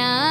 Yeah.